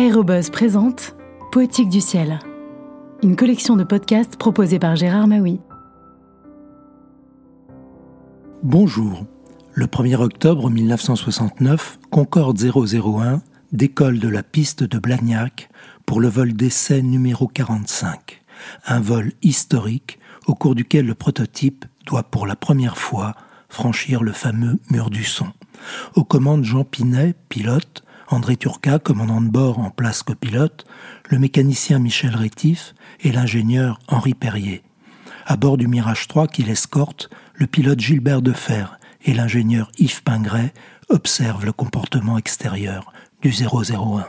Aérobuzz présente Poétique du ciel, une collection de podcasts proposée par Gérard Maui. Bonjour. Le 1er octobre 1969, Concorde 001 décolle de la piste de Blagnac pour le vol d'essai numéro 45, un vol historique au cours duquel le prototype doit pour la première fois franchir le fameux mur du son. Aux commandes Jean Pinet, pilote, André Turca, commandant de bord en place copilote, le mécanicien Michel Rétif et l'ingénieur Henri Perrier. À bord du Mirage 3 qui l'escorte, le pilote Gilbert Defer et l'ingénieur Yves Pingret observent le comportement extérieur du 001.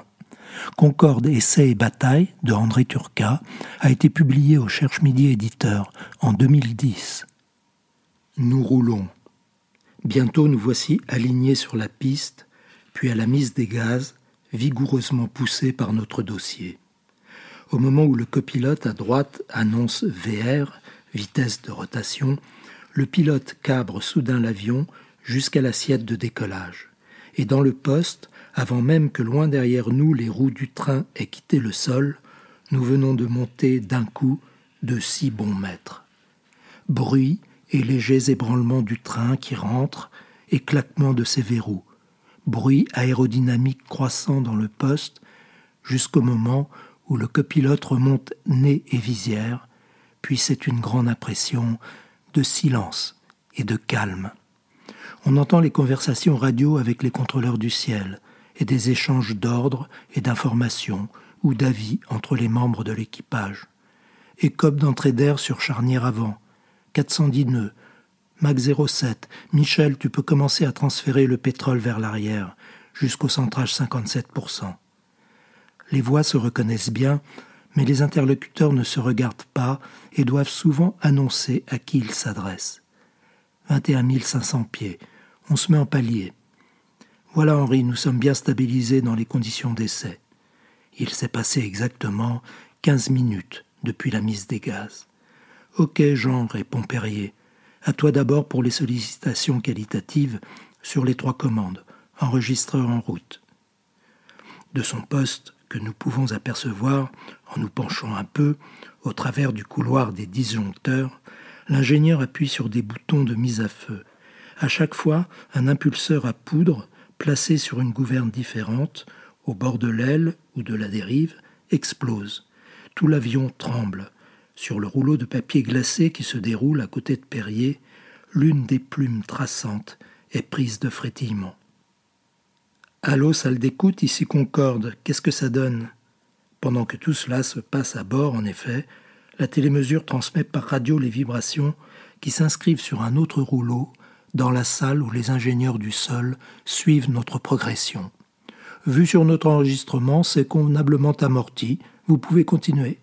Concorde, essai et bataille de André Turca a été publié au Cherche Midi éditeur en 2010. Nous roulons. Bientôt nous voici alignés sur la piste, puis à la mise des gaz, vigoureusement poussés par notre dossier. Au moment où le copilote à droite annonce VR, vitesse de rotation, le pilote cabre soudain l'avion jusqu'à l'assiette de décollage. Et dans le poste, avant même que loin derrière nous les roues du train aient quitté le sol, nous venons de monter d'un coup de six bons mètres. Bruit et légers ébranlements du train qui rentre et claquement de ses verrous. Bruit aérodynamique croissant dans le poste jusqu'au moment où le copilote remonte nez et visière, puis c'est une grande impression de silence et de calme. On entend les conversations radio avec les contrôleurs du ciel et des échanges d'ordres et d'informations ou d'avis entre les membres de l'équipage. Écope d'entrée d'air sur charnière avant. 410 nœuds. Mac 07. Michel, tu peux commencer à transférer le pétrole vers l'arrière, jusqu'au centrage 57%. Les voix se reconnaissent bien, mais les interlocuteurs ne se regardent pas et doivent souvent annoncer à qui ils s'adressent. 21 500 pieds. On se met en palier. Voilà, Henri, nous sommes bien stabilisés dans les conditions d'essai. Il s'est passé exactement 15 minutes depuis la mise des gaz. Ok, Jean, répond Perrier. À toi d'abord pour les sollicitations qualitatives sur les trois commandes, enregistreur en route. De son poste, que nous pouvons apercevoir, en nous penchant un peu, au travers du couloir des disjoncteurs, l'ingénieur appuie sur des boutons de mise à feu. À chaque fois, un impulseur à poudre placé sur une gouverne différente, au bord de l'aile ou de la dérive, explose. Tout l'avion tremble. Sur le rouleau de papier glacé qui se déroule à côté de Perrier, l'une des plumes traçantes est prise de frétillement. Allô, salle d'écoute, ici Concorde, qu'est-ce que ça donne? Pendant que tout cela se passe à bord, en effet, la télémesure transmet par radio les vibrations qui s'inscrivent sur un autre rouleau dans la salle où les ingénieurs du sol suivent notre progression. Vu sur notre enregistrement, c'est convenablement amorti. Vous pouvez continuer.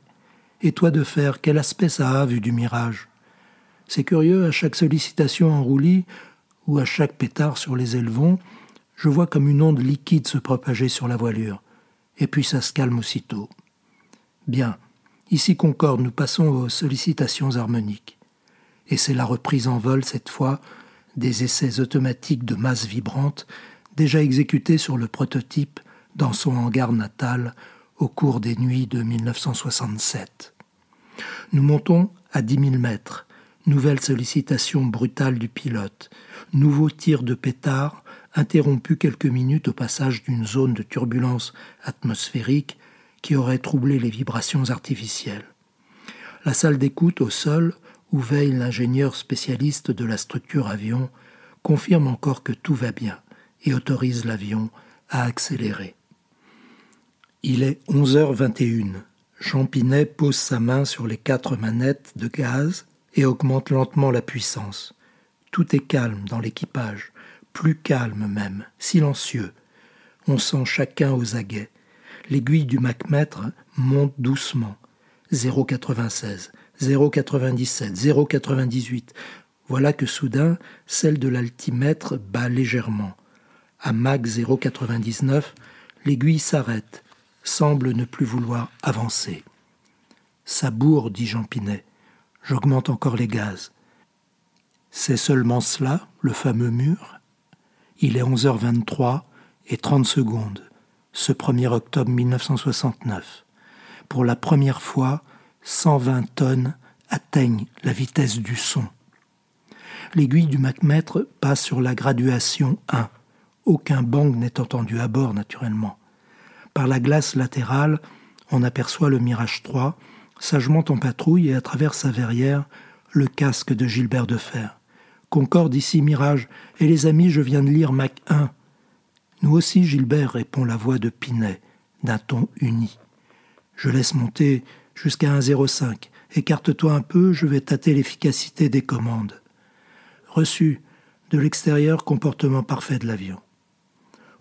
Et toi de faire, quel aspect ça a vu du mirage? C'est curieux, à chaque sollicitation en roulis ou à chaque pétard sur les élevons, je vois comme une onde liquide se propager sur la voilure. Et puis ça se calme aussitôt. Bien. Ici Concorde, nous passons aux sollicitations harmoniques. Et c'est la reprise en vol cette fois des essais automatiques de masse vibrante déjà exécutés sur le prototype dans son hangar natal au cours des nuits de 1967. Nous montons à 10 000 mètres. Nouvelle sollicitation brutale du pilote. Nouveau tir de pétard interrompu quelques minutes au passage d'une zone de turbulence atmosphérique qui aurait troublé les vibrations artificielles. La salle d'écoute au sol où veille l'ingénieur spécialiste de la structure avion, confirme encore que tout va bien et autorise l'avion à accélérer. Il est 11h21. Champinet pose sa main sur les quatre manettes de gaz et augmente lentement la puissance. Tout est calme dans l'équipage, plus calme même, silencieux. On sent chacun aux aguets. L'aiguille du macmètre monte doucement. 0,96, 0,97, 0,98. Voilà que soudain, celle de l'altimètre bat légèrement. À Mach 0,99, l'aiguille s'arrête, semble ne plus vouloir avancer. Ça bourre, dit Jean Pinet. J'augmente encore les gaz. C'est seulement cela, le fameux mur? Il est 11h23 et 30 secondes. ce 1er octobre 1969. Pour la première fois, 120 tonnes atteignent la vitesse du son. L'aiguille du macmètre passe sur la graduation 1. Aucun bang n'est entendu à bord, naturellement. Par la glace latérale, on aperçoit le Mirage 3, sagement en patrouille et à travers sa verrière, le casque de Gilbert de Fer. Concorde ici Mirage, et les amis, je viens de lire Mac 1. Nous aussi, Gilbert, répond la voix de Pinet, d'un ton uni. Je laisse monter jusqu'à 1,05. Écarte-toi un peu, je vais tâter l'efficacité des commandes. Reçu. De l'extérieur, comportement parfait de l'avion.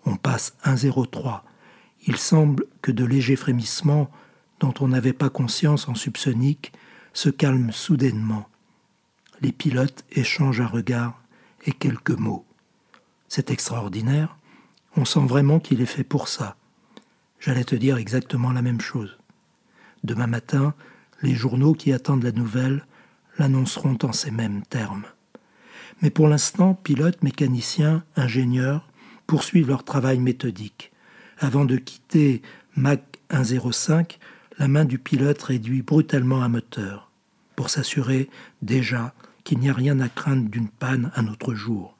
On passe 1,03. Il semble que de légers frémissements, dont on n'avait pas conscience en subsonique, se calment soudainement. Les pilotes échangent un regard et quelques mots. C'est extraordinaire. On sent vraiment qu'il est fait pour ça. J'allais te dire exactement la même chose. Demain matin, les journaux qui attendent la nouvelle l'annonceront en ces mêmes termes. Mais pour l'instant, pilotes, mécaniciens, ingénieurs poursuivent leur travail méthodique. Avant de quitter Mach 105, la main du pilote réduit brutalement un moteur, pour s'assurer déjà qu'il n'y a rien à craindre d'une panne un autre jour,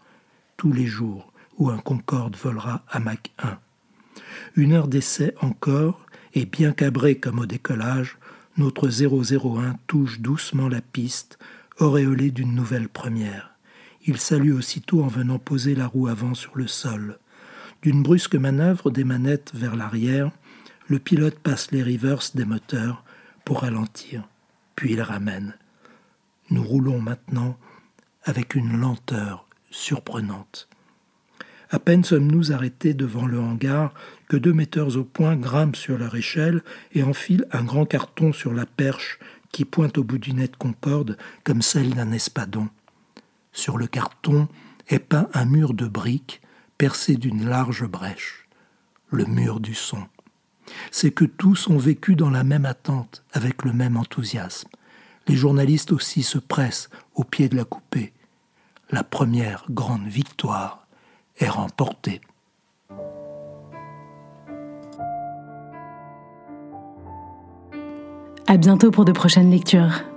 tous les jours où un Concorde volera à Mach 1. Une heure d'essai encore, et bien cabré comme au décollage, notre 001 touche doucement la piste, auréolée d'une nouvelle première. Il salue aussitôt en venant poser la roue avant sur le sol. D'une brusque manœuvre des manettes vers l'arrière, le pilote passe les reverses des moteurs pour ralentir, puis il ramène. Nous roulons maintenant avec une lenteur surprenante. À peine sommes-nous arrêtés devant le hangar que deux metteurs au point grimpent sur leur échelle et enfilent un grand carton sur la perche qui pointe au bout d'une nette concorde comme celle d'un espadon. Sur le carton est peint un mur de briques percé d'une large brèche, le mur du son. C'est que tous ont vécu dans la même attente, avec le même enthousiasme. Les journalistes aussi se pressent au pied de la coupée. La première grande victoire est remportée. À bientôt pour de prochaines lectures.